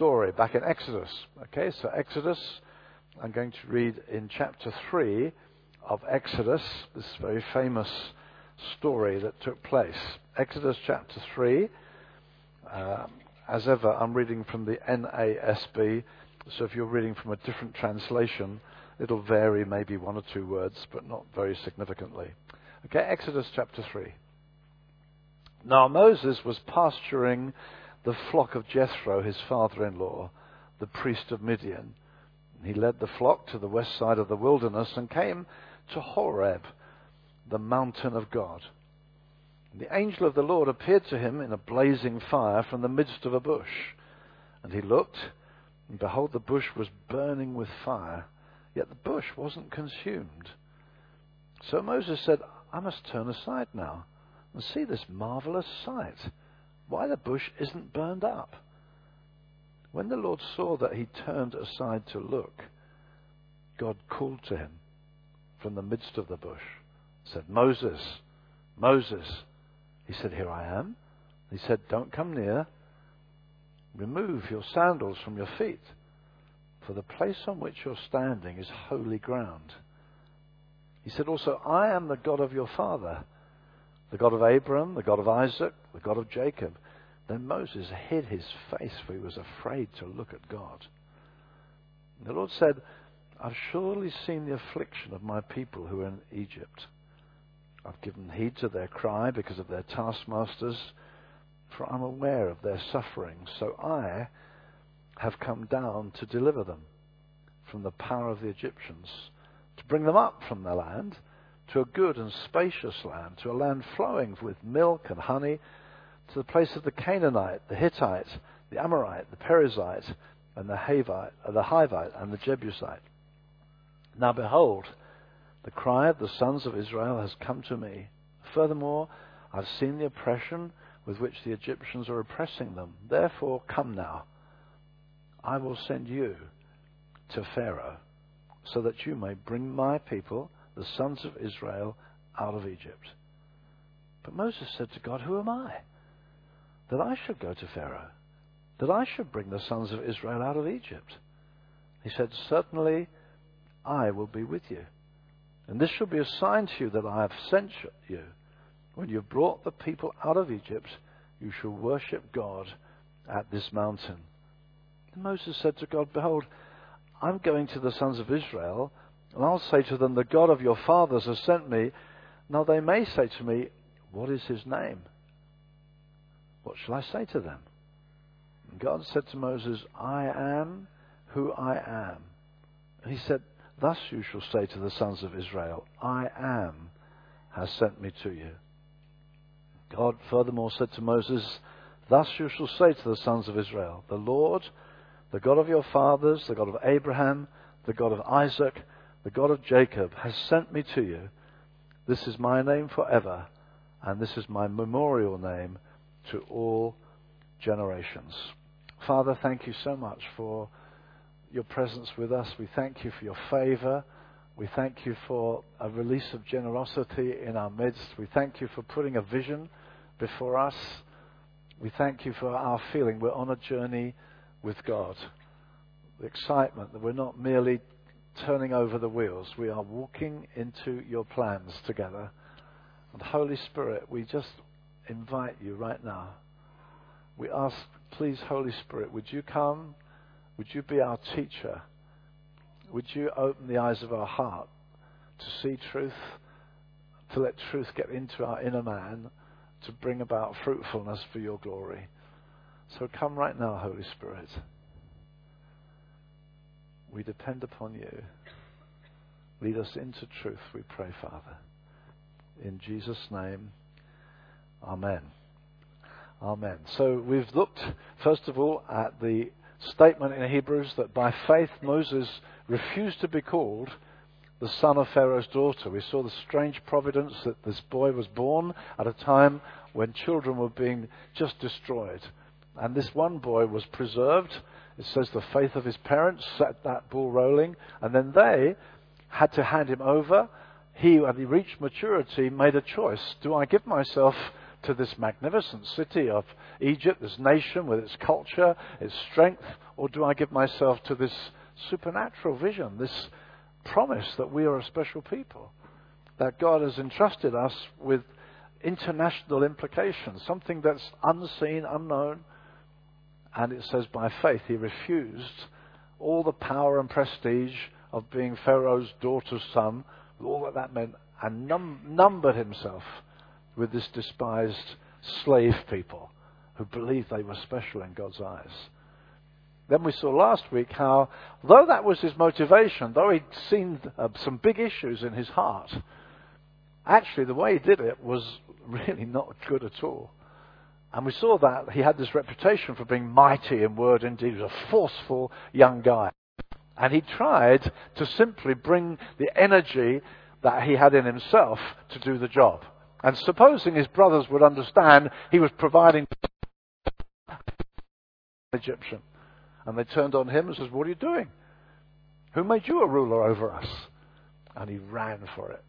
story back in Exodus. Okay, so Exodus, I'm going to read in chapter 3 of Exodus, this very famous story that took place. Exodus chapter 3. Uh, as ever, I'm reading from the NASB, so if you're reading from a different translation, it'll vary maybe one or two words, but not very significantly. Okay, Exodus chapter 3. Now Moses was pasturing the flock of Jethro, his father in law, the priest of Midian. He led the flock to the west side of the wilderness and came to Horeb, the mountain of God. The angel of the Lord appeared to him in a blazing fire from the midst of a bush. And he looked, and behold, the bush was burning with fire, yet the bush wasn't consumed. So Moses said, I must turn aside now and see this marvelous sight, why the bush isn't burned up. When the Lord saw that he turned aside to look, God called to him from the midst of the bush, said, Moses, Moses. He said, Here I am. He said, Don't come near. Remove your sandals from your feet, for the place on which you're standing is holy ground. He said also, I am the God of your father, the God of Abraham, the God of Isaac, the God of Jacob. Then Moses hid his face, for he was afraid to look at God. And the Lord said, I've surely seen the affliction of my people who are in Egypt. I've given heed to their cry because of their taskmasters, for I'm aware of their suffering. So I have come down to deliver them from the power of the Egyptians, to bring them up from their land to a good and spacious land, to a land flowing with milk and honey, to the place of the Canaanite, the Hittite, the Amorite, the Perizzite, and the Havite, uh, the Hivite, and the Jebusite. Now behold, the cry of the sons of Israel has come to me. Furthermore, I've seen the oppression with which the Egyptians are oppressing them. Therefore, come now. I will send you to Pharaoh, so that you may bring my people, the sons of Israel, out of Egypt. But Moses said to God, Who am I? That I should go to Pharaoh, that I should bring the sons of Israel out of Egypt. He said, Certainly I will be with you. And this shall be a sign to you that I have sent you. When you have brought the people out of Egypt, you shall worship God at this mountain. And Moses said to God, Behold, I'm going to the sons of Israel, and I'll say to them, The God of your fathers has sent me. Now they may say to me, What is his name? What shall I say to them? And God said to Moses, I am who I am. And he said, Thus you shall say to the sons of Israel, I am has sent me to you. God furthermore said to Moses, Thus you shall say to the sons of Israel, The Lord, the God of your fathers, the God of Abraham, the God of Isaac, the God of Jacob, has sent me to you. This is my name forever, and this is my memorial name to all generations. Father, thank you so much for your presence with us. We thank you for your favor. We thank you for a release of generosity in our midst. We thank you for putting a vision before us. We thank you for our feeling we're on a journey with God. The excitement that we're not merely turning over the wheels, we are walking into your plans together. And Holy Spirit, we just invite you right now. We ask, please, Holy Spirit, would you come? Would you be our teacher? Would you open the eyes of our heart to see truth, to let truth get into our inner man, to bring about fruitfulness for your glory? So come right now, Holy Spirit. We depend upon you. Lead us into truth, we pray, Father. In Jesus' name, Amen. Amen. So we've looked, first of all, at the statement in Hebrews that by faith Moses refused to be called the son of Pharaoh's daughter. We saw the strange providence that this boy was born at a time when children were being just destroyed. And this one boy was preserved. It says the faith of his parents set that ball rolling. And then they had to hand him over. He, when he reached maturity, made a choice. Do I give myself to this magnificent city of Egypt, this nation with its culture, its strength, or do I give myself to this supernatural vision, this promise that we are a special people, that God has entrusted us with international implications, something that's unseen, unknown. And it says by faith he refused all the power and prestige of being Pharaoh's daughter's son, all that that meant, and num- numbered himself with this despised slave people who believed they were special in God's eyes. Then we saw last week how, though that was his motivation, though he'd seen uh, some big issues in his heart, actually the way he did it was really not good at all. And we saw that he had this reputation for being mighty in word and deed. He was a forceful young guy. And he tried to simply bring the energy that he had in himself to do the job. And supposing his brothers would understand, he was providing Egyptian. And they turned on him and says, What are you doing? Who made you a ruler over us? And he ran for it.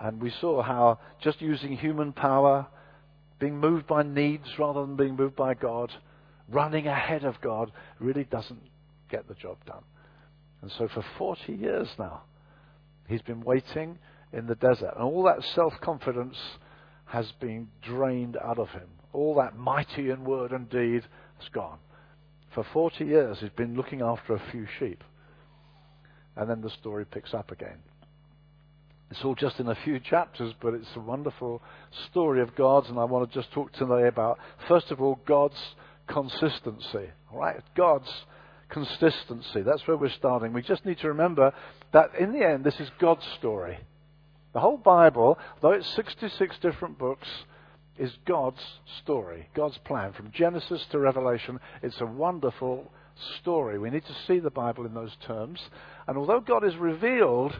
And we saw how just using human power, being moved by needs rather than being moved by God, running ahead of God, really doesn't get the job done. And so for 40 years now, he's been waiting in the desert. And all that self confidence has been drained out of him. All that mighty in word and deed has gone. For 40 years, he's been looking after a few sheep. And then the story picks up again. It's all just in a few chapters, but it's a wonderful story of God's, and I want to just talk today about, first of all, God's consistency. All right? God's consistency. That's where we're starting. We just need to remember that in the end, this is God's story. The whole Bible, though it's 66 different books, is God's story, God's plan. From Genesis to Revelation, it's a wonderful story. We need to see the Bible in those terms. And although God is revealed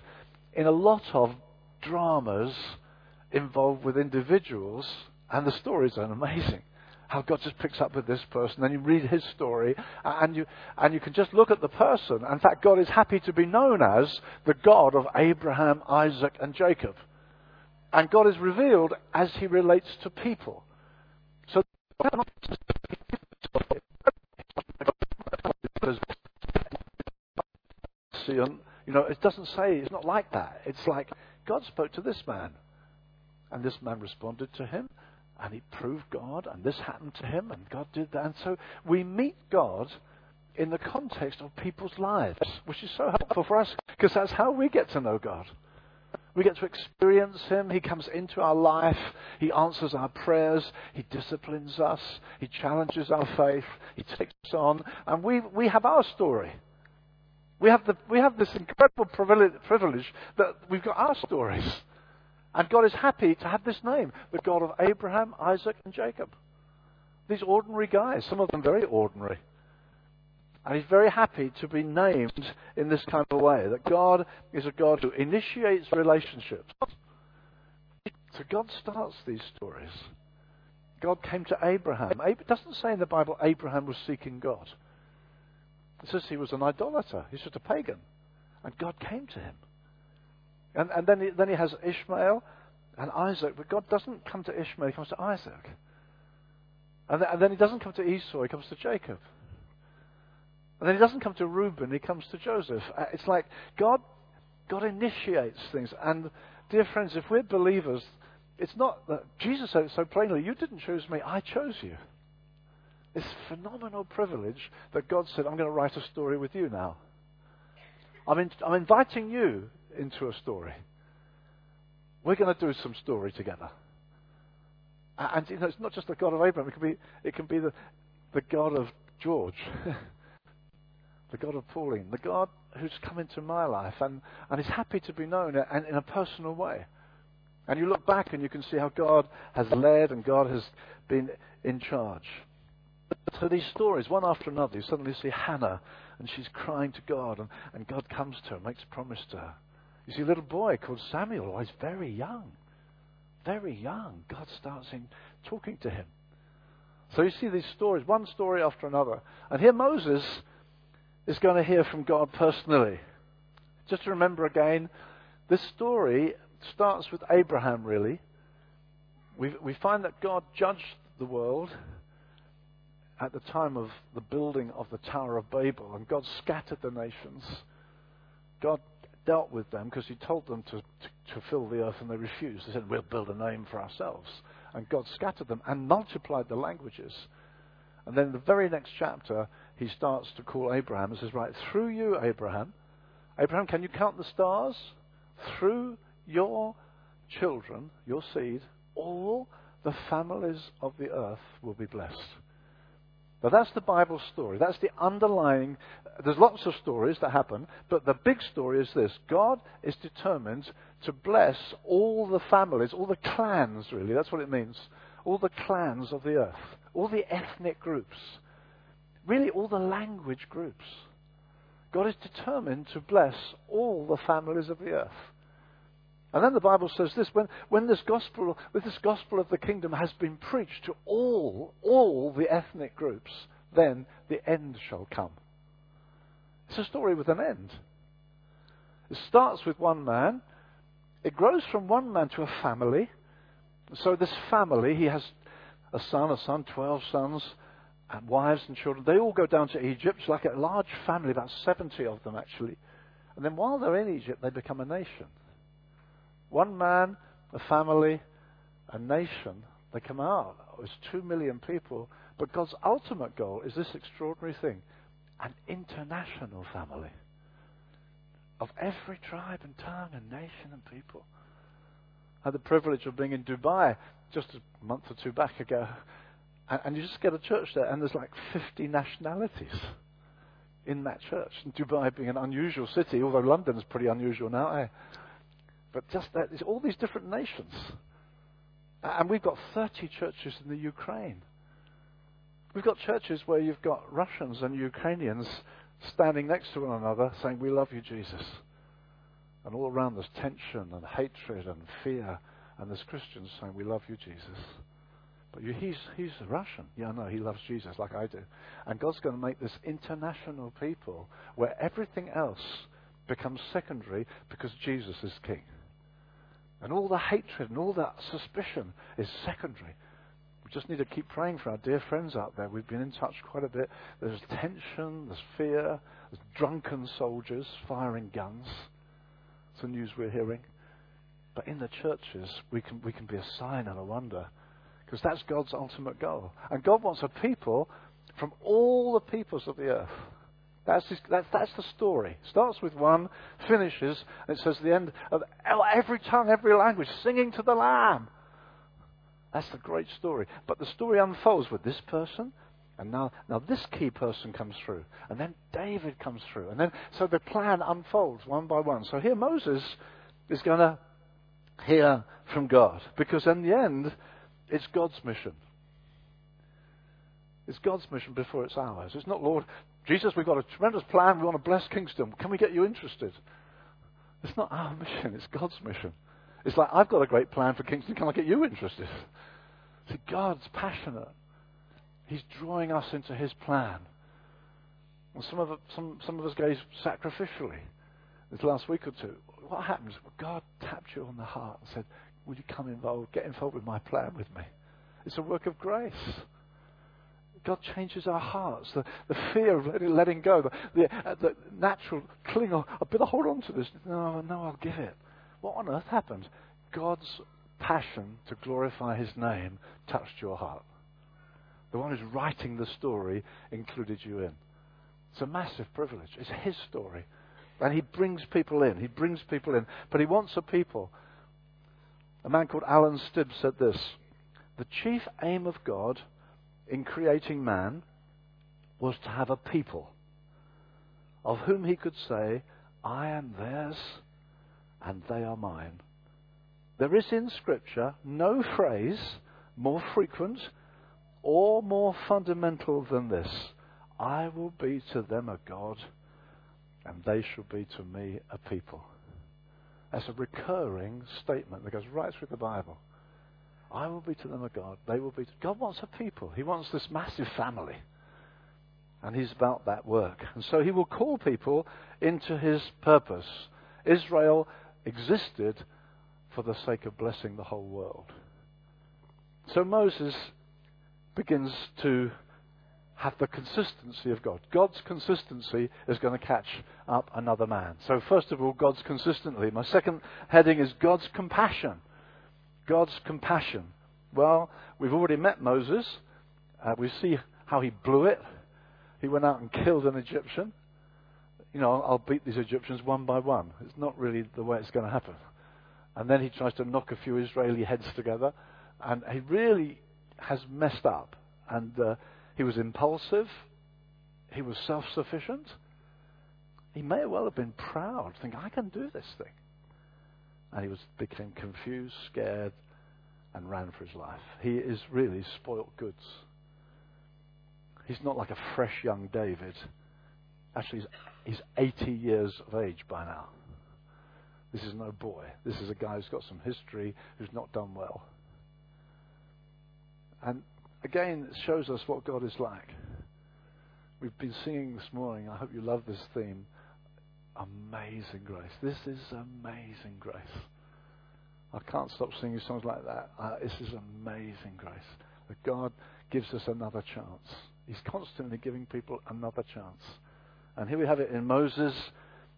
in a lot of dramas involved with individuals, and the stories are amazing. How God just picks up with this person, then you read his story, and you, and you can just look at the person. In fact, God is happy to be known as the God of Abraham, Isaac, and Jacob. And God is revealed as he relates to people. So, you know, it doesn't say, it's not like that. It's like God spoke to this man, and this man responded to him, and he proved God, and this happened to him, and God did that. And so we meet God in the context of people's lives, which is so helpful for us, because that's how we get to know God. We get to experience Him. He comes into our life. He answers our prayers. He disciplines us. He challenges our faith. He takes us on. And we, we have our story. We have, the, we have this incredible privilege that we've got our stories. And God is happy to have this name the God of Abraham, Isaac, and Jacob. These ordinary guys, some of them very ordinary. And he's very happy to be named in this kind of way that God is a God who initiates relationships. So God starts these stories. God came to Abraham. It doesn't say in the Bible Abraham was seeking God. It says he was an idolater. He's just a pagan. And God came to him. And, and then, he, then he has Ishmael and Isaac. But God doesn't come to Ishmael, he comes to Isaac. And, th- and then he doesn't come to Esau, he comes to Jacob. And then he doesn't come to Reuben, he comes to Joseph. Uh, it's like God, God initiates things. And, dear friends, if we're believers, it's not that Jesus said it so plainly, you didn't choose me, I chose you. This phenomenal privilege that God said, I'm going to write a story with you now. I'm, in, I'm inviting you into a story. We're going to do some story together. And you know, it's not just the God of Abraham. It can be, it can be the, the God of George, the God of Pauline, the God who's come into my life and, and is happy to be known and in a personal way. And you look back and you can see how God has led and God has been in charge. So these stories, one after another, you suddenly see Hannah, and she's crying to God, and, and God comes to her, makes a promise to her. You see a little boy called Samuel, he's very young. Very young. God starts in talking to him. So you see these stories, one story after another. And here Moses is going to hear from God personally. Just to remember again, this story starts with Abraham, really. we, we find that God judged the world at the time of the building of the Tower of Babel, and God scattered the nations. God dealt with them because He told them to, to, to fill the earth, and they refused. They said, We'll build a name for ourselves. And God scattered them and multiplied the languages. And then the very next chapter, He starts to call Abraham and says, Right, through you, Abraham, Abraham, can you count the stars? Through your children, your seed, all the families of the earth will be blessed. Now that's the Bible story. That's the underlying. There's lots of stories that happen, but the big story is this God is determined to bless all the families, all the clans, really. That's what it means. All the clans of the earth, all the ethnic groups, really all the language groups. God is determined to bless all the families of the earth. And then the Bible says this when, when this gospel, when this gospel of the kingdom has been preached to all, all the ethnic groups, then the end shall come. It's a story with an end. It starts with one man, it grows from one man to a family. So, this family, he has a son, a son, 12 sons, and wives and children. They all go down to Egypt. It's like a large family, about 70 of them actually. And then while they're in Egypt, they become a nation. One man, a family, a nation. They come out. It's two million people. But God's ultimate goal is this extraordinary thing an international family of every tribe and tongue and nation and people. I had the privilege of being in Dubai just a month or two back ago. And, and you just get a church there, and there's like 50 nationalities in that church. And Dubai being an unusual city, although London's pretty unusual now, eh? But just that, it's all these different nations. And we've got 30 churches in the Ukraine. We've got churches where you've got Russians and Ukrainians standing next to one another saying, We love you, Jesus. And all around there's tension and hatred and fear. And there's Christians saying, We love you, Jesus. But you, he's, he's a Russian. Yeah, no, he loves Jesus like I do. And God's going to make this international people where everything else becomes secondary because Jesus is king. And all the hatred and all that suspicion is secondary. We just need to keep praying for our dear friends out there. We've been in touch quite a bit. There's tension, there's fear, there's drunken soldiers firing guns. It's the news we're hearing. But in the churches, we can, we can be a sign and a wonder because that's God's ultimate goal. And God wants a people from all the peoples of the earth that's, his, that's, the story. Starts with one, finishes, and it says the end of every tongue, every language, singing to the Lamb. That's the great story. But the story unfolds with this person, and now, now this key person comes through, and then David comes through, and then so the plan unfolds one by one. So here Moses is going to hear from God, because in the end, it's God's mission. It's God's mission before it's ours. It's not, Lord, Jesus, we've got a tremendous plan. We want to bless Kingston. Can we get you interested? It's not our mission, it's God's mission. It's like, I've got a great plan for Kingston. Can I get you interested? See, God's passionate. He's drawing us into His plan. And some of, some, some of us gave sacrificially this last week or two. What happens? Well, God tapped you on the heart and said, Will you come involved? Get involved with my plan with me. It's a work of grace. God changes our hearts. The, the fear of letting, letting go, the, the, uh, the natural cling, oh, I better hold on to this. No, no, I'll give it. What on earth happened? God's passion to glorify his name touched your heart. The one who's writing the story included you in. It's a massive privilege. It's his story. And he brings people in. He brings people in. But he wants a people. A man called Alan Stibbs said this The chief aim of God in creating man was to have a people of whom he could say, I am theirs and they are mine. There is in Scripture no phrase more frequent or more fundamental than this I will be to them a God and they shall be to me a people. That's a recurring statement that goes right through the Bible. I will be to them a God. They will be. To... God wants a people. He wants this massive family. And He's about that work. And so He will call people into His purpose. Israel existed for the sake of blessing the whole world. So Moses begins to have the consistency of God. God's consistency is going to catch up another man. So, first of all, God's consistently. My second heading is God's compassion. God's compassion. Well, we've already met Moses. Uh, we see how he blew it. He went out and killed an Egyptian. You know, I'll beat these Egyptians one by one. It's not really the way it's going to happen. And then he tries to knock a few Israeli heads together. And he really has messed up. And uh, he was impulsive. He was self sufficient. He may well have been proud, thinking, I can do this thing. And he was, became confused, scared, and ran for his life. He is really spoilt goods. He's not like a fresh young David. Actually, he's, he's 80 years of age by now. This is no boy. This is a guy who's got some history, who's not done well. And again, it shows us what God is like. We've been singing this morning. I hope you love this theme. Amazing grace. This is amazing grace. I can't stop singing songs like that. Uh, this is amazing grace. That God gives us another chance. He's constantly giving people another chance. And here we have it in Moses.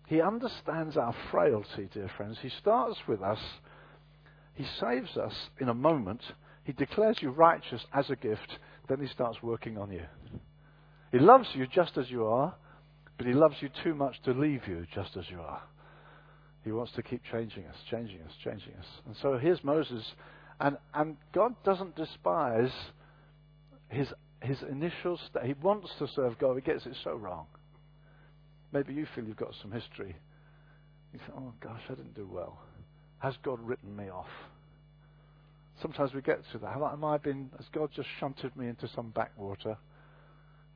He understands our frailty, dear friends. He starts with us. He saves us in a moment he declares you righteous as a gift, then he starts working on you. He loves you just as you are, but he loves you too much to leave you just as you are. He wants to keep changing us, changing us, changing us. And so here's Moses, and, and God doesn't despise his, his initial state. He wants to serve God, he gets it so wrong. Maybe you feel you've got some history. You think, oh gosh, I didn't do well. Has God written me off? Sometimes we get to that. Have I been, has God just shunted me into some backwater?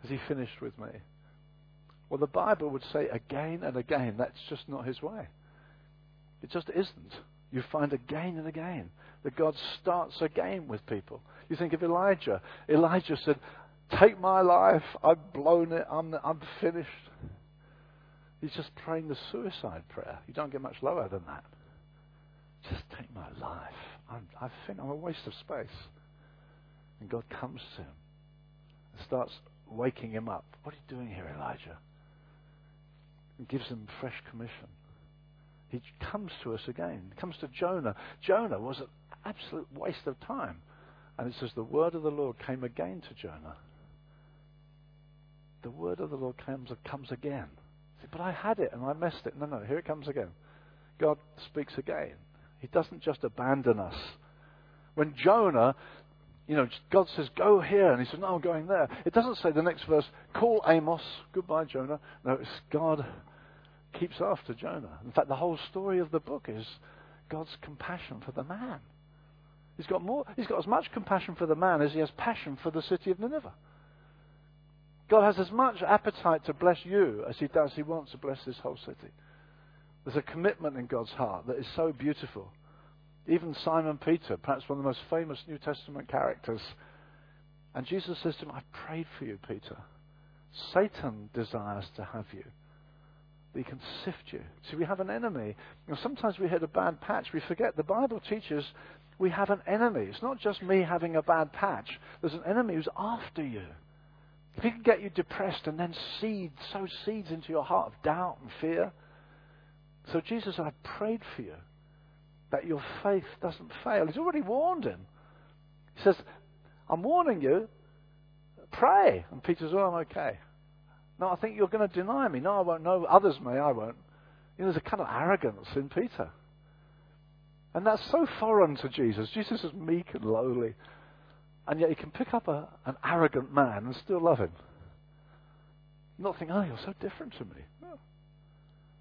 Has He finished with me? Well, the Bible would say again and again that's just not His way. It just isn't. You find again and again that God starts again with people. You think of Elijah. Elijah said, Take my life. I've blown it. I'm, I'm finished. He's just praying the suicide prayer. You don't get much lower than that. Just take my life. I'm, I think I'm a waste of space. And God comes to him and starts waking him up. What are you doing here, Elijah? And gives them fresh commission. He comes to us again. He comes to Jonah. Jonah was an absolute waste of time. And it says, The word of the Lord came again to Jonah. The word of the Lord comes, comes again. But I had it and I messed it. No, no, here it comes again. God speaks again. He doesn't just abandon us. When Jonah, you know, God says, go here, and he says, no, I'm going there. It doesn't say the next verse, call Amos, goodbye, Jonah. No, it's God keeps after Jonah. In fact, the whole story of the book is God's compassion for the man. He's got more, he's got as much compassion for the man as he has passion for the city of Nineveh. God has as much appetite to bless you as he does, he wants to bless this whole city. There's a commitment in God's heart that is so beautiful. Even Simon Peter, perhaps one of the most famous New Testament characters, and Jesus says to him, I prayed for you, Peter. Satan desires to have you. He can sift you. See, we have an enemy. Know, sometimes we hit a bad patch. We forget the Bible teaches we have an enemy. It's not just me having a bad patch. There's an enemy who's after you. He can get you depressed and then seed, sow seeds into your heart of doubt and fear, so Jesus, I prayed for you that your faith doesn't fail. He's already warned him. He says, I'm warning you, pray. And Peter says, Oh, I'm okay. No, I think you're going to deny me. No, I won't. No, others may, I won't. You know, there's a kind of arrogance in Peter. And that's so foreign to Jesus. Jesus is meek and lowly. And yet he can pick up a, an arrogant man and still love him. Not think, oh, you're so different to me. No.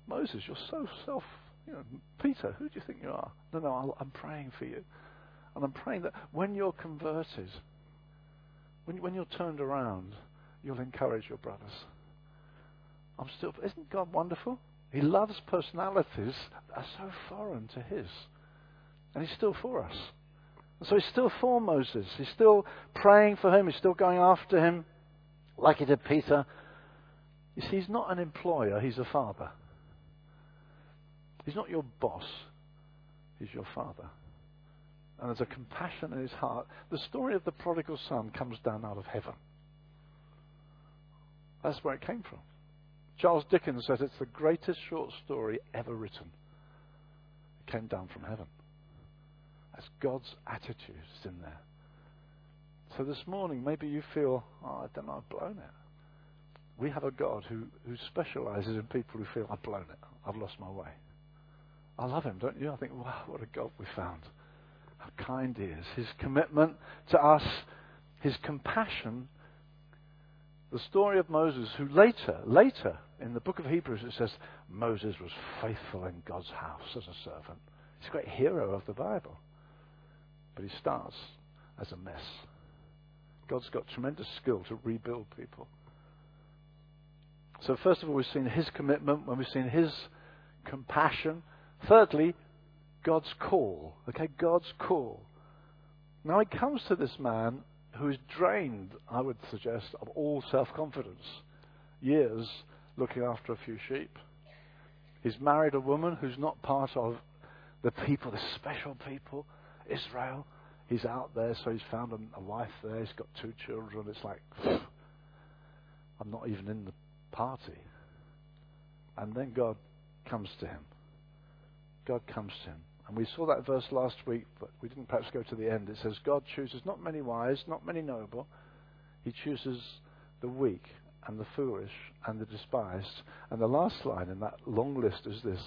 Moses, you're so self. You know, Peter, who do you think you are? No, no, I'm praying for you. And I'm praying that when you're converted, when, when you're turned around, you'll encourage your brothers. I'm still. Isn't God wonderful? He loves personalities that are so foreign to His. And He's still for us. And so He's still for Moses. He's still praying for him. He's still going after him like He did Peter. You see, He's not an employer, He's a father. He's not your boss, He's your Father. and there's a compassion in his heart. The story of the prodigal son comes down out of heaven. That's where it came from. Charles Dickens says it's the greatest short story ever written. It came down from heaven. That's God's attitude in there. So this morning, maybe you feel, oh, I don't know, I've blown it. We have a God who, who specializes in people who feel, I've blown it. I've lost my way. I love him, don't you? I think, wow, what a God we found. How kind he is. His commitment to us, his compassion. The story of Moses, who later, later in the book of Hebrews, it says Moses was faithful in God's house as a servant. He's a great hero of the Bible. But he starts as a mess. God's got tremendous skill to rebuild people. So, first of all, we've seen his commitment, when we've seen his compassion. Thirdly, God's call. Okay, God's call. Now he comes to this man who is drained, I would suggest, of all self confidence. Years looking after a few sheep. He's married a woman who's not part of the people, the special people, Israel. He's out there, so he's found a, a wife there. He's got two children. It's like, I'm not even in the party. And then God comes to him. God comes to him. And we saw that verse last week, but we didn't perhaps go to the end. It says, God chooses not many wise, not many noble. He chooses the weak and the foolish and the despised. And the last line in that long list is this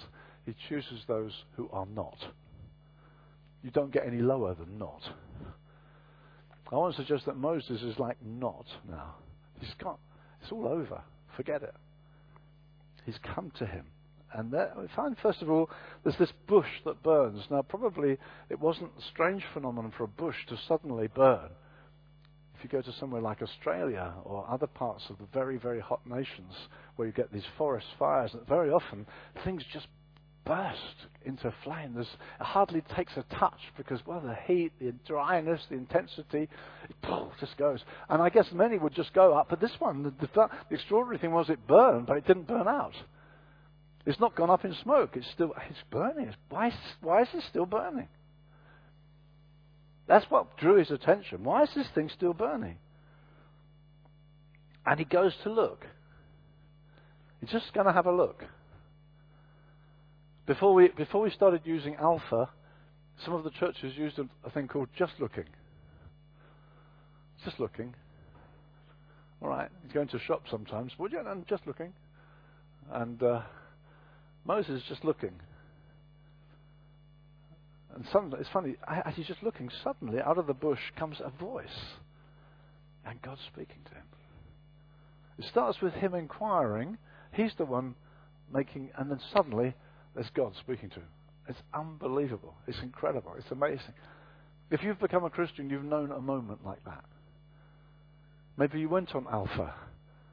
He chooses those who are not. You don't get any lower than not. I want to suggest that Moses is like not now. He's got, it's all over. Forget it. He's come to him. And there, we find, first of all, there's this bush that burns. Now, probably it wasn't a strange phenomenon for a bush to suddenly burn. If you go to somewhere like Australia or other parts of the very, very hot nations where you get these forest fires, very often things just burst into flame. There's, it hardly takes a touch because, well, the heat, the dryness, the intensity, it just goes. And I guess many would just go up, but this one, the, the, the extraordinary thing was it burned, but it didn't burn out. It's not gone up in smoke. It's still it's burning. Why, why is it still burning? That's what drew his attention. Why is this thing still burning? And he goes to look. He's just going to have a look. Before we, before we started using Alpha, some of the churches used a, a thing called just looking. Just looking. All right, he's going to shop sometimes. Would you? And just looking. And uh, Moses is just looking. And suddenly, it's funny, as he's just looking, suddenly out of the bush comes a voice. And God's speaking to him. It starts with him inquiring. He's the one making, and then suddenly there's God speaking to him. It's unbelievable. It's incredible. It's amazing. If you've become a Christian, you've known a moment like that. Maybe you went on Alpha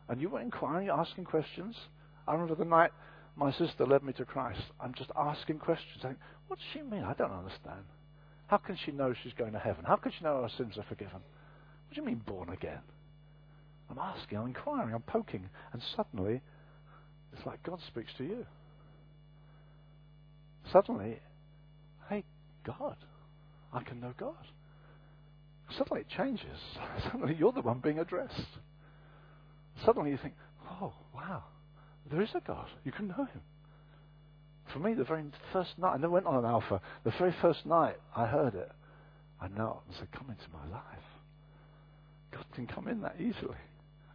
and you were inquiring, asking questions. I remember the night my sister led me to Christ. I'm just asking questions. Saying, what does she mean? I don't understand. How can she know she's going to heaven? How can she know her sins are forgiven? What do you mean born again? I'm asking, I'm inquiring, I'm poking, and suddenly it's like God speaks to you. Suddenly, hey, God, I can know God. Suddenly it changes. Suddenly you're the one being addressed. Suddenly you think, oh, wow, there is a God. You can know Him. For me, the very first night, I never went on an alpha, the very first night I heard it, I knelt and said, Come into my life. God can come in that easily.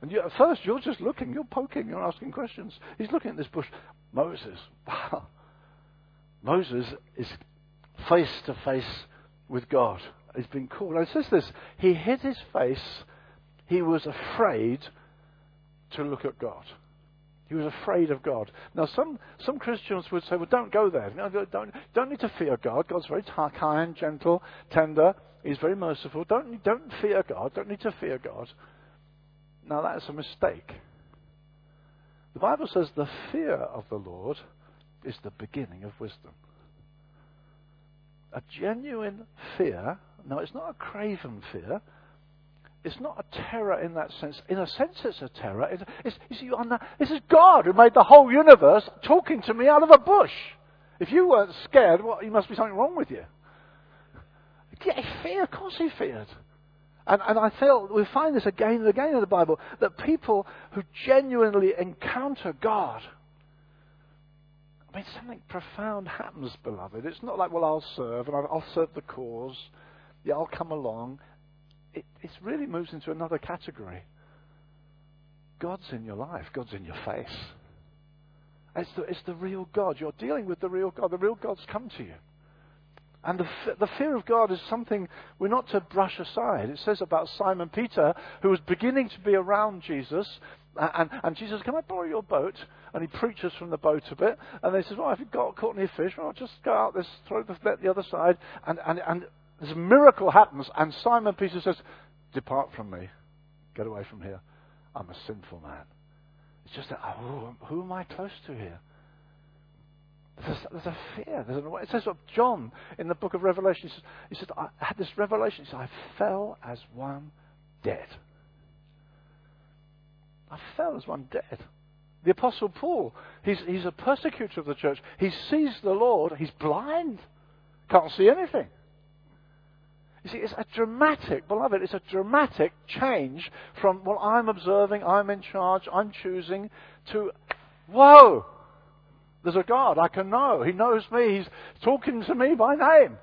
And you, at first, you're just looking, you're poking, you're asking questions. He's looking at this bush. Moses, wow. Moses is face to face with God. He's been called. And it says this He hid his face, he was afraid to look at God. He was afraid of God. Now, some, some Christians would say, well, don't go there. Don't, don't need to fear God. God's very kind, gentle, tender. He's very merciful. Don't, don't fear God. Don't need to fear God. Now, that's a mistake. The Bible says the fear of the Lord is the beginning of wisdom. A genuine fear, now it's not a craven fear, it's not a terror in that sense. In a sense, it's a terror. It's, it's, this is God who made the whole universe talking to me out of a bush. If you weren't scared, well, you must be something wrong with you. Yeah, he feared. Of course he feared. And, and I feel we find this again and again in the Bible that people who genuinely encounter God, I mean, something profound happens, beloved. It's not like, well, I'll serve and I'll serve the cause. Yeah, I'll come along. It, it really moves into another category. God's in your life, God's in your face. It's the, it's the real God. You're dealing with the real God. The real God's come to you. And the, the fear of God is something we're not to brush aside. It says about Simon Peter, who was beginning to be around Jesus, and, and Jesus, can I borrow your boat? And he preaches from the boat a bit, and they says, well, have you got caught any fish? Well, just go out this, throw the net the other side, and, and, and this miracle happens, and Simon Peter says, depart from me, get away from here. I'm a sinful man. It's just that, oh, who am I close to here? There's, there's a fear. There's an, it says of John in the book of Revelation. He says, he I had this revelation. He said, I fell as one dead. I fell as one dead. The Apostle Paul, he's, he's a persecutor of the church. He sees the Lord. He's blind. Can't see anything. You see, it's a dramatic, beloved, it's a dramatic change from, well, I'm observing, I'm in charge, I'm choosing, to, whoa, there's a God I can know. He knows me. He's talking to me by name.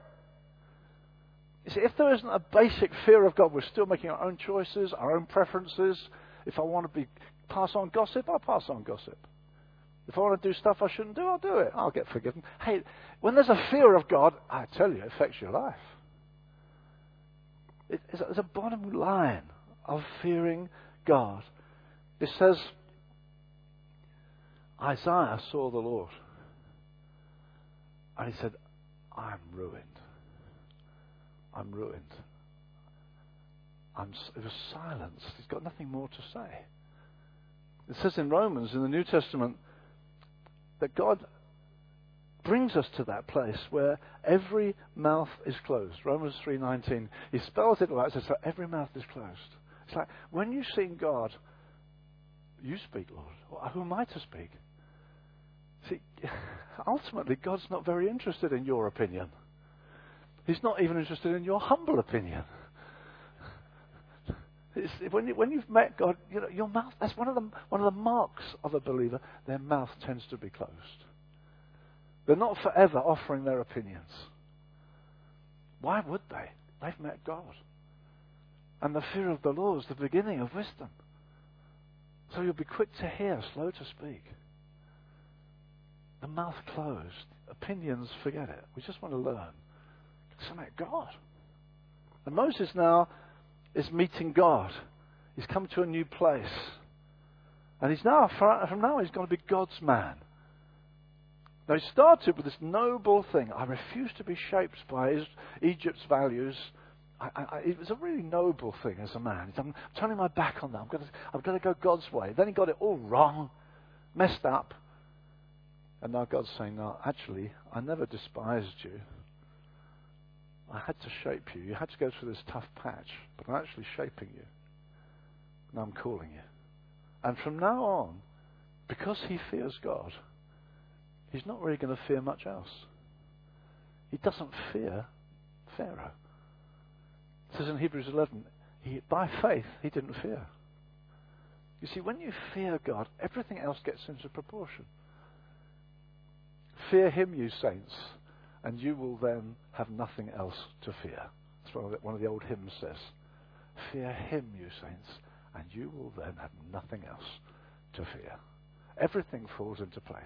You see, if there isn't a basic fear of God, we're still making our own choices, our own preferences. If I want to be pass on gossip, I'll pass on gossip. If I want to do stuff I shouldn't do, I'll do it. I'll get forgiven. Hey, when there's a fear of God, I tell you, it affects your life. It's a bottom line of fearing God. It says Isaiah saw the Lord. And he said, I'm ruined. I'm ruined. I'm, it was silence. He's got nothing more to say. It says in Romans, in the New Testament, that God brings us to that place where every mouth is closed. Romans 3.19. He spells it like this, so every mouth is closed. It's like, when you sing God, you speak, Lord. Who am I to speak? See, ultimately, God's not very interested in your opinion. He's not even interested in your humble opinion. when, you, when you've met God, you know, your mouth, that's one of, the, one of the marks of a believer. Their mouth tends to be closed. They're not forever offering their opinions. Why would they? They've met God. And the fear of the Lord is the beginning of wisdom. So you'll be quick to hear, slow to speak. The mouth closed. Opinions, forget it. We just want to learn. So met God. And Moses now is meeting God. He's come to a new place. And he's now, from now, he's going to be God's man. Now, he started with this noble thing. I refuse to be shaped by Egypt's values. I, I, it was a really noble thing as a man. I'm turning my back on that. I'm going to, got to go God's way. Then he got it all wrong, messed up. And now God's saying, No, actually, I never despised you. I had to shape you. You had to go through this tough patch, but I'm actually shaping you. And I'm calling you. And from now on, because he fears God, he's not really going to fear much else. He doesn't fear Pharaoh. It says in Hebrews 11, he, by faith, he didn't fear. You see, when you fear God, everything else gets into proportion. Fear him, you saints, and you will then have nothing else to fear. That's what one of the old hymns says. Fear him, you saints, and you will then have nothing else to fear. Everything falls into place.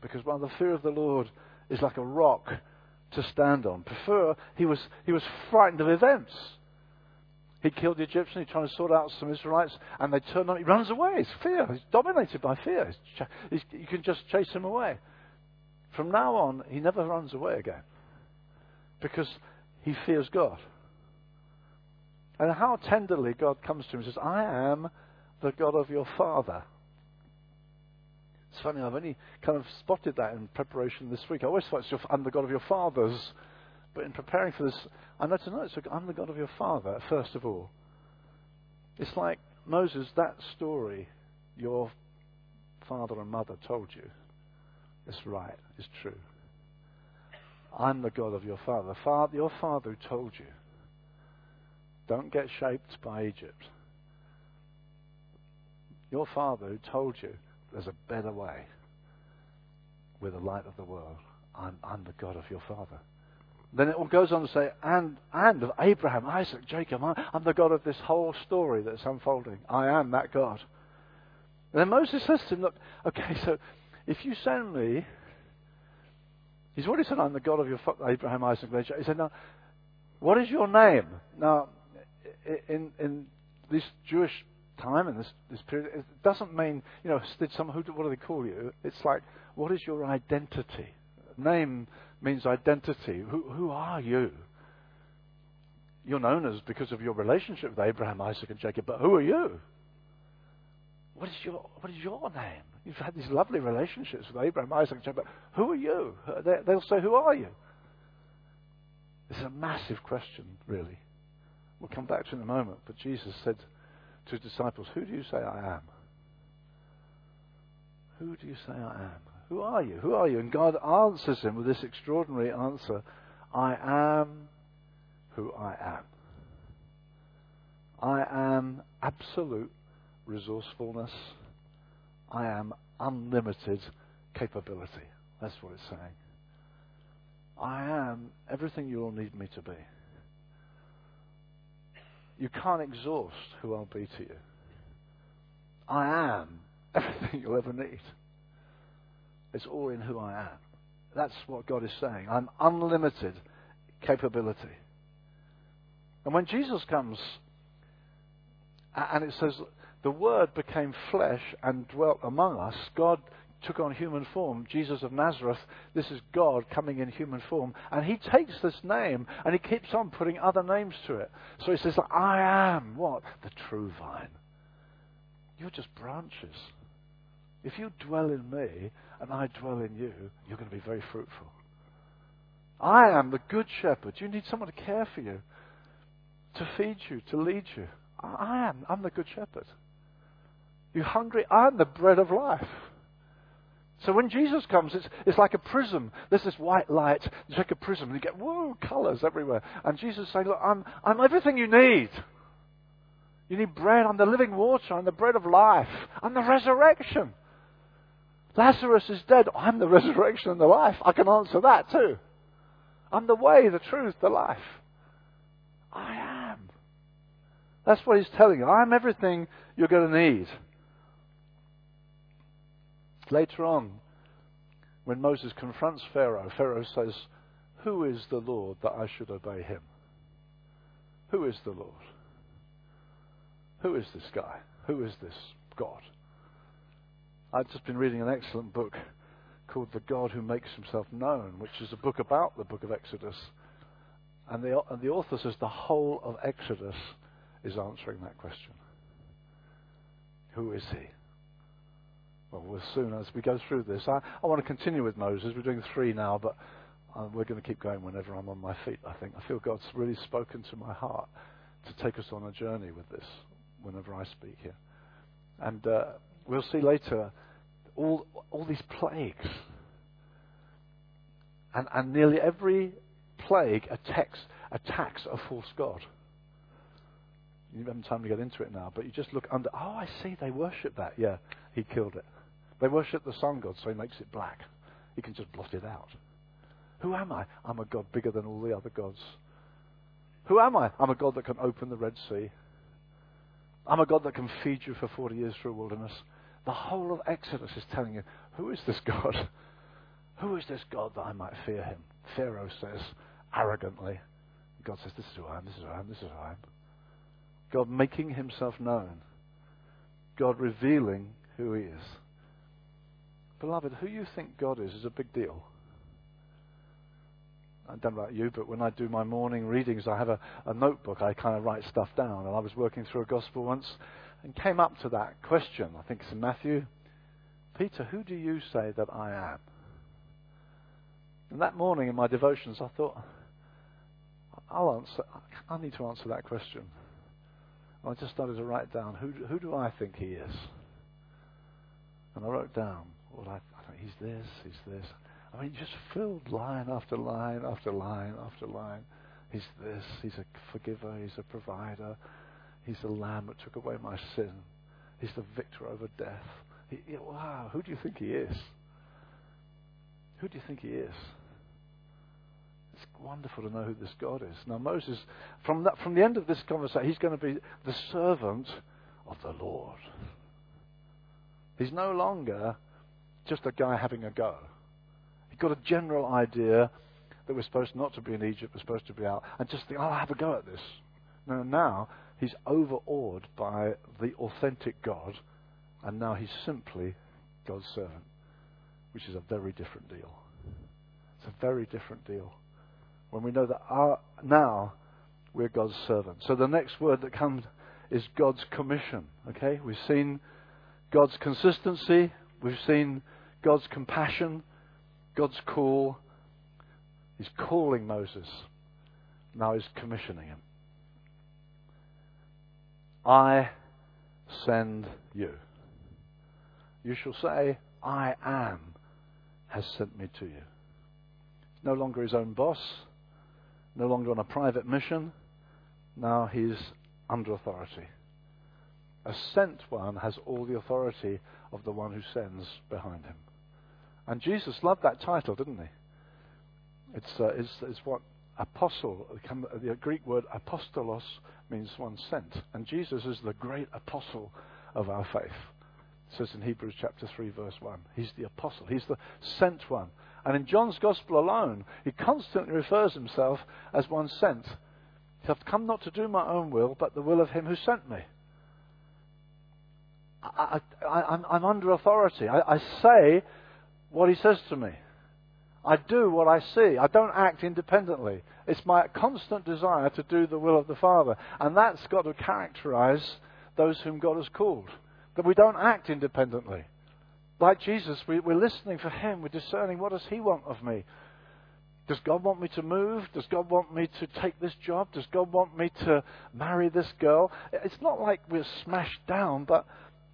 Because while the fear of the Lord is like a rock to stand on, prefer he was he was frightened of events. He killed the Egyptian. He's trying to sort out some Israelites, and they turn on. He runs away. It's fear. He's dominated by fear. He's, he's, you can just chase him away. From now on, he never runs away again because he fears God. And how tenderly God comes to him and says, I am the God of your father. It's funny, I've only kind of spotted that in preparation this week. I always thought it's I'm the God of your fathers. But in preparing for this, I know to know it's I'm the God of your father, first of all. It's like Moses, that story your father and mother told you is right, is true. I'm the God of your father. father. Your father who told you. Don't get shaped by Egypt. Your father who told you there's a better way. We're the light of the world. I'm, I'm the God of your father. Then it goes on to say, and, and of Abraham, Isaac, Jacob. I'm the God of this whole story that's unfolding. I am that God. And then Moses says to him, Look, okay, so if you send me, he's already said, I'm the God of your father, Abraham, Isaac, Jacob. He said, Now, what is your name? Now, in, in this Jewish time and this, this period, it doesn't mean, you know, did some, who, what do they call you? It's like, what is your identity? Name means identity. Who, who are you? You're known as because of your relationship with Abraham, Isaac, and Jacob, but who are you? What is your, what is your name? You've had these lovely relationships with Abraham, Isaac, and Jacob, but who are you? They'll say, Who are you? Is a massive question, really. We'll come back to it in a moment, but Jesus said to his disciples, Who do you say I am? Who do you say I am? Who are you? Who are you? And God answers him with this extraordinary answer I am who I am. I am absolute resourcefulness. I am unlimited capability. That's what it's saying. I am everything you'll need me to be. You can't exhaust who I'll be to you. I am everything you'll ever need. It's all in who I am. That's what God is saying. I'm unlimited capability. And when Jesus comes, and it says, the Word became flesh and dwelt among us, God took on human form, Jesus of Nazareth. This is God coming in human form. And he takes this name and he keeps on putting other names to it. So he says, I am what? The true vine. You're just branches. If you dwell in me and I dwell in you, you're going to be very fruitful. I am the good shepherd. You need someone to care for you, to feed you, to lead you. I am. I'm the good shepherd. You hungry? I'm the bread of life. So when Jesus comes, it's, it's like a prism. There's this white light. It's like a prism. And you get, whoa, colors everywhere. And Jesus is saying, look, I'm, I'm everything you need. You need bread. I'm the living water. I'm the bread of life. I'm the resurrection. Lazarus is dead. I'm the resurrection and the life. I can answer that too. I'm the way, the truth, the life. I am. That's what he's telling you. I'm everything you're going to need. Later on, when Moses confronts Pharaoh, Pharaoh says, Who is the Lord that I should obey him? Who is the Lord? Who is this guy? Who is this God? I've just been reading an excellent book called The God Who Makes Himself Known, which is a book about the book of Exodus. And the, and the author says the whole of Exodus is answering that question. Who is he? Well, we'll soon, as we go through this, I, I want to continue with Moses. We're doing three now, but uh, we're going to keep going whenever I'm on my feet, I think. I feel God's really spoken to my heart to take us on a journey with this whenever I speak here. And uh, we'll see later all, all these plagues. And, and nearly every plague attacks, attacks a false God. You haven't time to get into it now, but you just look under. Oh, I see. They worship that. Yeah, he killed it. They worship the sun god, so he makes it black. He can just blot it out. Who am I? I'm a God bigger than all the other gods. Who am I? I'm a God that can open the Red Sea. I'm a God that can feed you for 40 years through a wilderness. The whole of Exodus is telling you, who is this God? Who is this God that I might fear him? Pharaoh says arrogantly. God says, This is who I am, this is who I am, this is who I am. God making himself known. God revealing who he is. Beloved, who you think God is is a big deal. I don't know about you, but when I do my morning readings, I have a, a notebook. I kind of write stuff down. And I was working through a gospel once and came up to that question. I think it's in Matthew. Peter, who do you say that I am? And that morning in my devotions, I thought, I'll answer. I need to answer that question. I just started to write down who, who do I think he is? And I wrote down, well, I, I he's this, he's this. I mean, just filled line after line after line after line. He's this, he's a forgiver, he's a provider, he's the lamb that took away my sin, he's the victor over death. He, wow, who do you think he is? Who do you think he is? It's wonderful to know who this God is. Now, Moses, from, that, from the end of this conversation, he's going to be the servant of the Lord. He's no longer just a guy having a go. He got a general idea that we're supposed not to be in Egypt, we're supposed to be out, and just think, oh, I'll have a go at this. No, now he's overawed by the authentic God, and now he's simply God's servant, which is a very different deal. It's a very different deal. When we know that our, now we're God's servant. So the next word that comes is God's commission. Okay? We've seen God's consistency, we've seen God's compassion, God's call. He's calling Moses. Now he's commissioning him. I send you. You shall say, I am has sent me to you. No longer his own boss, no longer on a private mission. Now he's under authority. A sent one has all the authority of the one who sends behind him. And Jesus loved that title, didn't he? It's, uh, it's, it's what apostle, the Greek word apostolos means one sent. And Jesus is the great apostle of our faith. It says in Hebrews chapter 3, verse 1. He's the apostle, he's the sent one. And in John's gospel alone, he constantly refers himself as one sent. I've come not to do my own will, but the will of him who sent me. I, am under authority. I, I say what he says to me. I do what I see. I don't act independently. It's my constant desire to do the will of the Father. And that's got to characterize those whom God has called. That we don't act independently. Like Jesus, we, are listening for Him. We're discerning what does He want of me. Does God want me to move? Does God want me to take this job? Does God want me to marry this girl? It's not like we're smashed down, but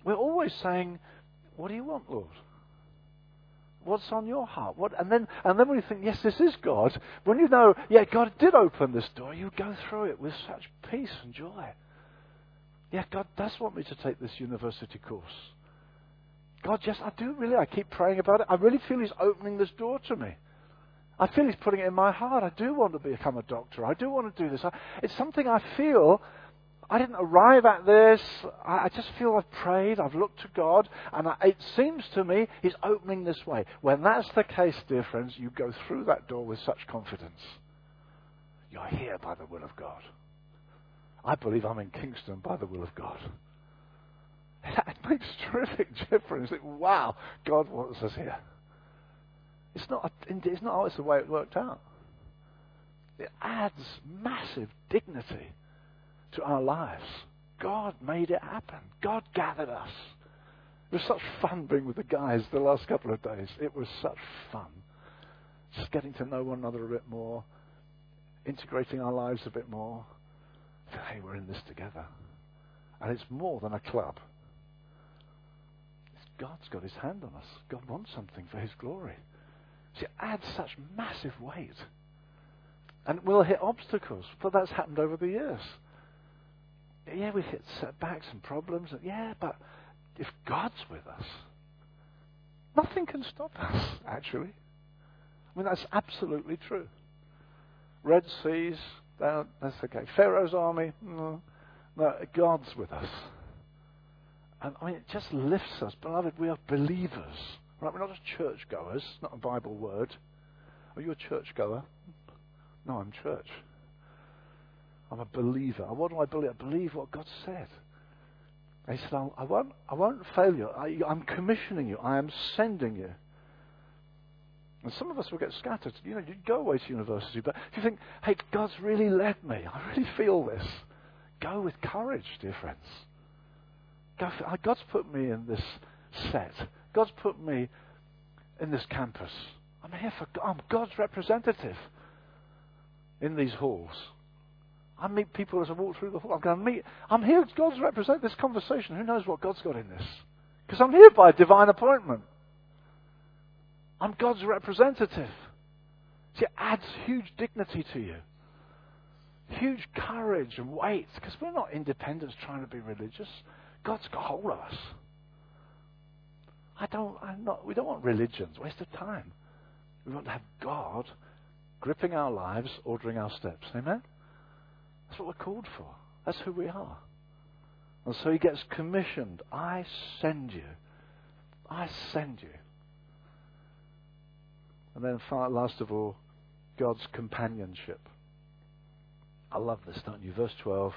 we're always saying, What do you want, Lord? What's on your heart? What, and then, and then when you think, yes, this is God, when you know, yeah, God did open this door, you go through it with such peace and joy. Yeah, God does want me to take this university course. God, yes, I do really. I keep praying about it. I really feel He's opening this door to me. I feel He's putting it in my heart. I do want to become a doctor. I do want to do this. I, it's something I feel I didn't arrive at this. I, just feel I've prayed, I've looked to God, and I, it seems to me He's opening this way. When that's the case, dear friends, you go through that door with such confidence. You're here by the will of God. I believe I'm in Kingston by the will of God. It makes terrific difference. Wow, God wants us here. It's not, it's not always the way it worked out. It adds massive dignity to our lives. God made it happen. God gathered us. It was such fun being with the guys the last couple of days. It was such fun. Just getting to know one another a bit more, integrating our lives a bit more. Hey, we're in this together. And it's more than a club. God's got his hand on us. God wants something for his glory. See, it adds such massive weight. And we'll hit obstacles, but that's happened over the years yeah, we've hit setbacks and problems. And yeah, but if God's with us, nothing can stop us, actually. I mean, that's absolutely true. Red Seas, that's okay. Pharaoh's army, no, no, God's with us. And I mean, it just lifts us. Beloved, we are believers. Right? We're not just churchgoers, it's not a Bible word. Are you a churchgoer? No, I'm church. I'm a believer. What do I believe? I believe what God said. He said, I won't, I won't fail you. I, I'm commissioning you. I am sending you. And some of us will get scattered. You know, you go away to university, but if you think, hey, God's really led me. I really feel this. Go with courage, dear friends. Go uh, God's put me in this set. God's put me in this campus. I'm here for I'm God's representative in these halls. I meet people as I walk through the hall. I'm going to meet. I'm here. God's represent this conversation. Who knows what God's got in this? Because I'm here by divine appointment. I'm God's representative. See, it adds huge dignity to you, huge courage and weight, because we're not independents trying to be religious. God's got hold of us. I don't, I'm not, we don't want religions, waste of time. We want to have God gripping our lives, ordering our steps. Amen? That's what we're called for. That's who we are. And so he gets commissioned. I send you. I send you. And then, last of all, God's companionship. I love this, don't you? Verse 12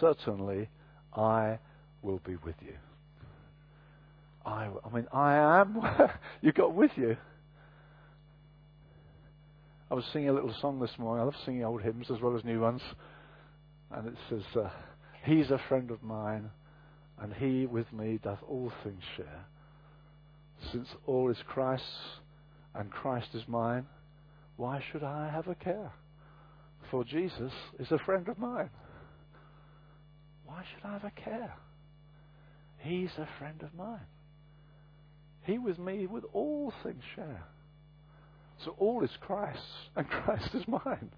Certainly I will be with you. I, I mean, I am. you got with you. I was singing a little song this morning. I love singing old hymns as well as new ones. And it says, uh, He's a friend of mine, and he with me doth all things share. Since all is Christ's, and Christ is mine, why should I have a care? For Jesus is a friend of mine. Why should I have a care? He's a friend of mine. He with me with all things share. So all is Christ's, and Christ is mine.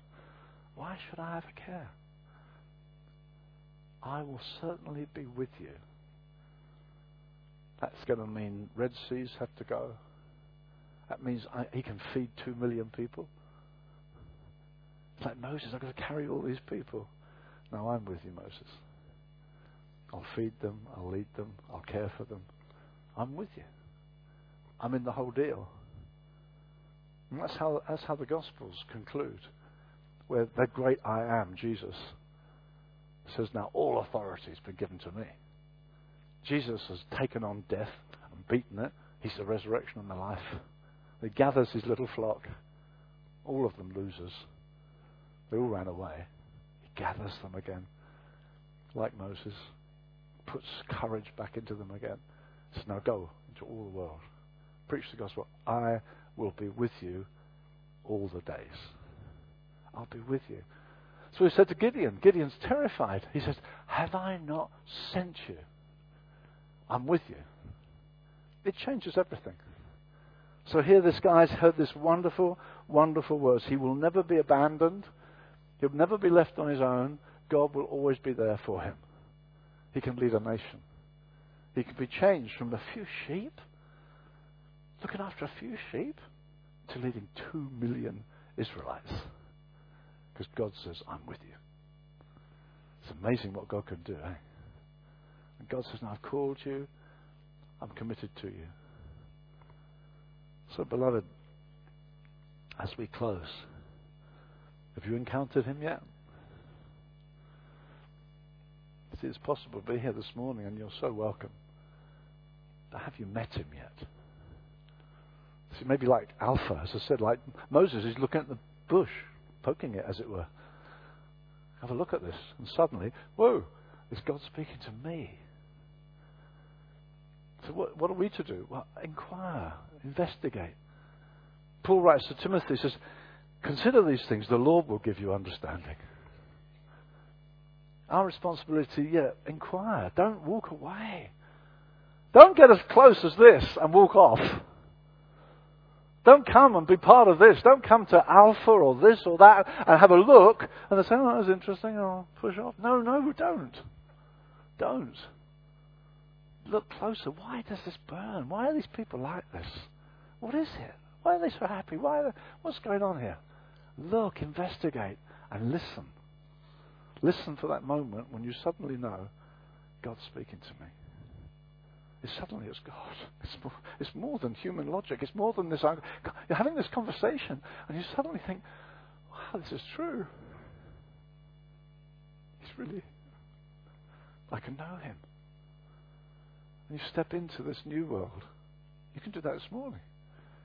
Why should I have a care? I will certainly be with you. That's going to mean Red Seas have to go. That means I, he can feed two million people. It's like Moses, I've got to carry all these people. No, I'm with you, Moses. I'll feed them, I'll lead them, I'll care for them. I'm with you. I'm in the whole deal. And that's how, that's how the Gospels conclude, where the great I am, Jesus, says, Now all authority has been given to me. Jesus has taken on death and beaten it. He's the resurrection and the life. He gathers his little flock, all of them losers. They all ran away. He gathers them again, like Moses, puts courage back into them again. Says, Now go into all the world. Preach the gospel. I will be with you all the days. I'll be with you. So he said to Gideon, Gideon's terrified. He says, Have I not sent you? I'm with you. It changes everything. So here this guy's heard this wonderful, wonderful words. He will never be abandoned. He'll never be left on his own. God will always be there for him. He can lead a nation. He can be changed from a few sheep, looking after a few sheep, to leading two million Israelites. Because God says, I'm with you. It's amazing what God can do, eh? And God says, Now I've called you, I'm committed to you. So, beloved, as we close, have you encountered him yet? See, it's possible to be here this morning and you're so welcome. But have you met him yet? See, maybe like Alpha, as I said, like Moses is looking at the bush poking it, as it were. Have a look at this. And suddenly, whoa, is God speaking to me? So, what, what are we to do? Well, inquire, investigate. Paul writes to Timothy, says, Consider these things, the Lord will give you understanding. Our responsibility, yeah, inquire. Don't walk away. Don't get as close as this and walk off. Don't come and be part of this. Don't come to Alpha or this or that and have a look and they say, oh, that was interesting, I'll push off. No, no, don't. Don't. Look closer. Why does this burn? Why are these people like this? What is it? Why are they so happy? Why they, what's going on here? Look, investigate, and listen. Listen for that moment when you suddenly know God's speaking to me is suddenly it's God. It's more, it's more than human logic. It's more than this. You're having this conversation, and you suddenly think, wow, this is true. He's really, I can know him. And you step into this new world. You can do that this morning.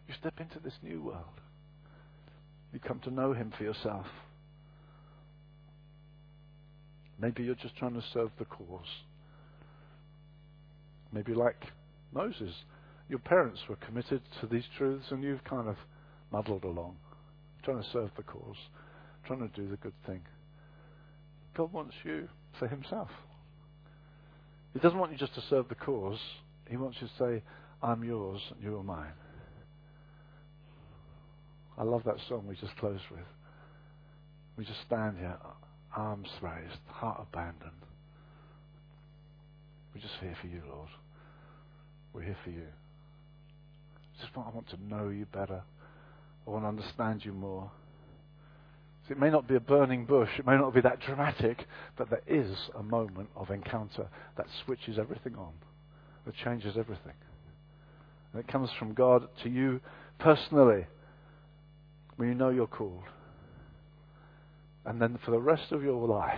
You step into this new world. You come to know him for yourself. Maybe you're just trying to serve the cause. Maybe like Moses, your parents were committed to these truths and you've kind of muddled along, trying to serve the cause, trying to do the good thing. God wants you for Himself. He doesn't want you just to serve the cause, He wants you to say, I'm yours and you are mine. I love that song we just closed with. We just stand here, arms raised, heart abandoned. We're just here for you, Lord. We're here for you. Just I want to know you better. I want to understand you more. It may not be a burning bush, it may not be that dramatic, but there is a moment of encounter that switches everything on, that changes everything. And it comes from God to you personally when you know you're called. And then for the rest of your life,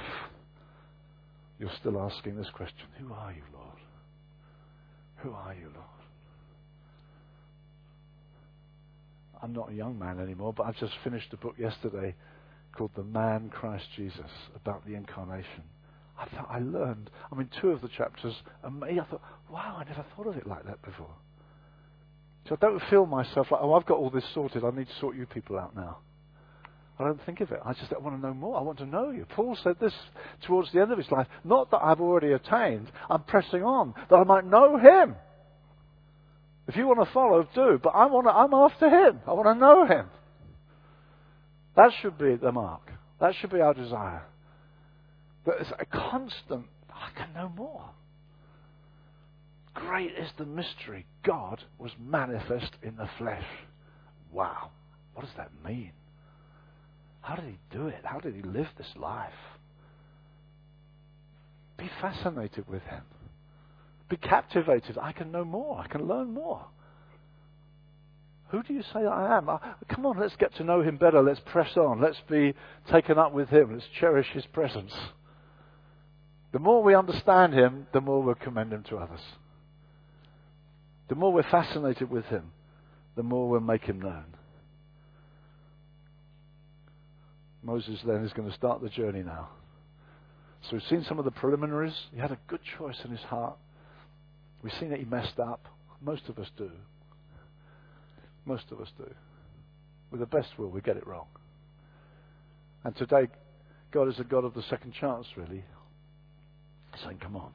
you're still asking this question Who are you, Lord? Who are you, Lord? I'm not a young man anymore, but I've just finished a book yesterday called The Man Christ Jesus about the incarnation. I thought I learned. I mean, two of the chapters, and I thought, wow, I never thought of it like that before. So I don't feel myself like, oh, I've got all this sorted. I need to sort you people out now. I don't think of it. I just want to know more. I want to know you. Paul said this towards the end of his life. Not that I've already attained. I'm pressing on that I might know him. If you want to follow, do. But I want to, I'm after him. I want to know him. That should be the mark. That should be our desire. That it's a constant, I can know more. Great is the mystery. God was manifest in the flesh. Wow. What does that mean? How did he do it? How did he live this life? Be fascinated with him. Be captivated. I can know more. I can learn more. Who do you say I am? Uh, come on, let's get to know him better. Let's press on. Let's be taken up with him. Let's cherish his presence. The more we understand him, the more we'll commend him to others. The more we're fascinated with him, the more we'll make him known. Moses then is going to start the journey now. So we've seen some of the preliminaries. He had a good choice in his heart. We've seen that he messed up. Most of us do. Most of us do. With the best will, we get it wrong. And today, God is a God of the second chance, really. saying, Come on.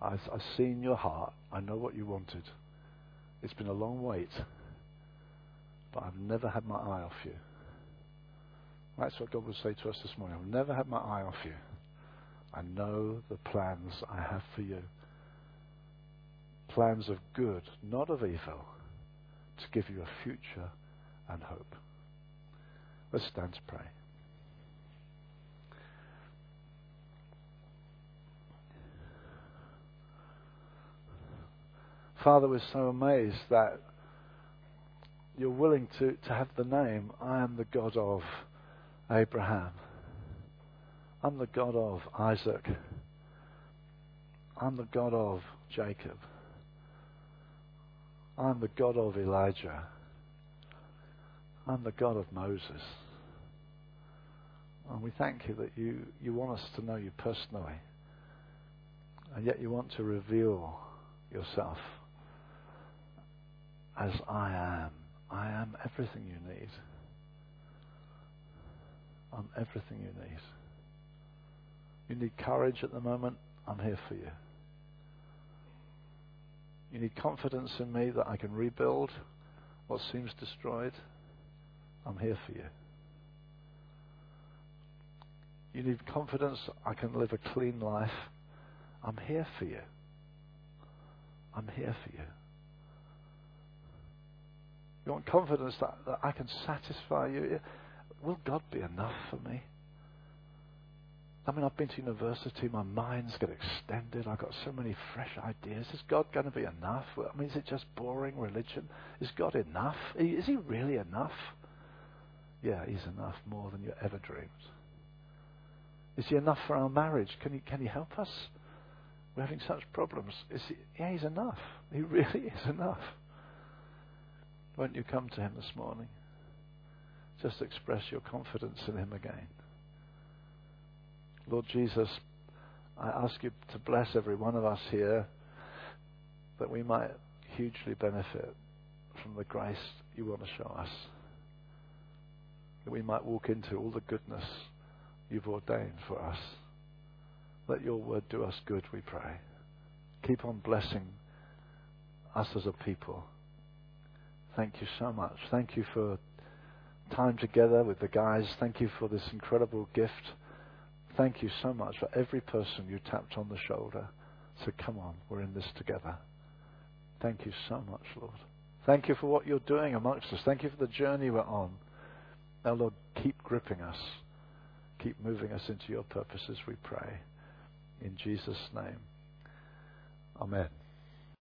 I've, I've seen your heart. I know what you wanted. It's been a long wait, but I've never had my eye off you. That's what God would say to us this morning. I've never had my eye off you. I know the plans I have for you. Plans of good, not of evil, to give you a future and hope. Let's stand to pray. Father, we're so amazed that you're willing to, to have the name, I am the God of Abraham. I'm the God of Isaac. I'm the God of Jacob. I'm the God of Elijah. I'm the God of Moses. And we thank you that you, you want us to know you personally. And yet you want to reveal yourself as I am. I am everything you need. I'm everything you need. You need courage at the moment. I'm here for you. You need confidence in me that I can rebuild what seems destroyed. I'm here for you. You need confidence I can live a clean life. I'm here for you. I'm here for you. You want confidence that, that I can satisfy you? Will God be enough for me? I mean, I've been to university, my mind's got extended, I've got so many fresh ideas. Is God going to be enough? I mean, is it just boring religion? Is God enough? Is He really enough? Yeah, He's enough more than you ever dreamed. Is He enough for our marriage? Can He, can he help us? We're having such problems. Is he, yeah, He's enough. He really is enough. Won't you come to Him this morning? Just express your confidence in Him again. Lord Jesus, I ask you to bless every one of us here that we might hugely benefit from the grace you want to show us. That we might walk into all the goodness you've ordained for us. Let your word do us good, we pray. Keep on blessing us as a people. Thank you so much. Thank you for time together with the guys. Thank you for this incredible gift. Thank you so much for every person you tapped on the shoulder. So come on, we're in this together. Thank you so much, Lord. Thank you for what you're doing amongst us. Thank you for the journey we're on. Now, Lord, keep gripping us. Keep moving us into your purposes, we pray. In Jesus' name. Amen.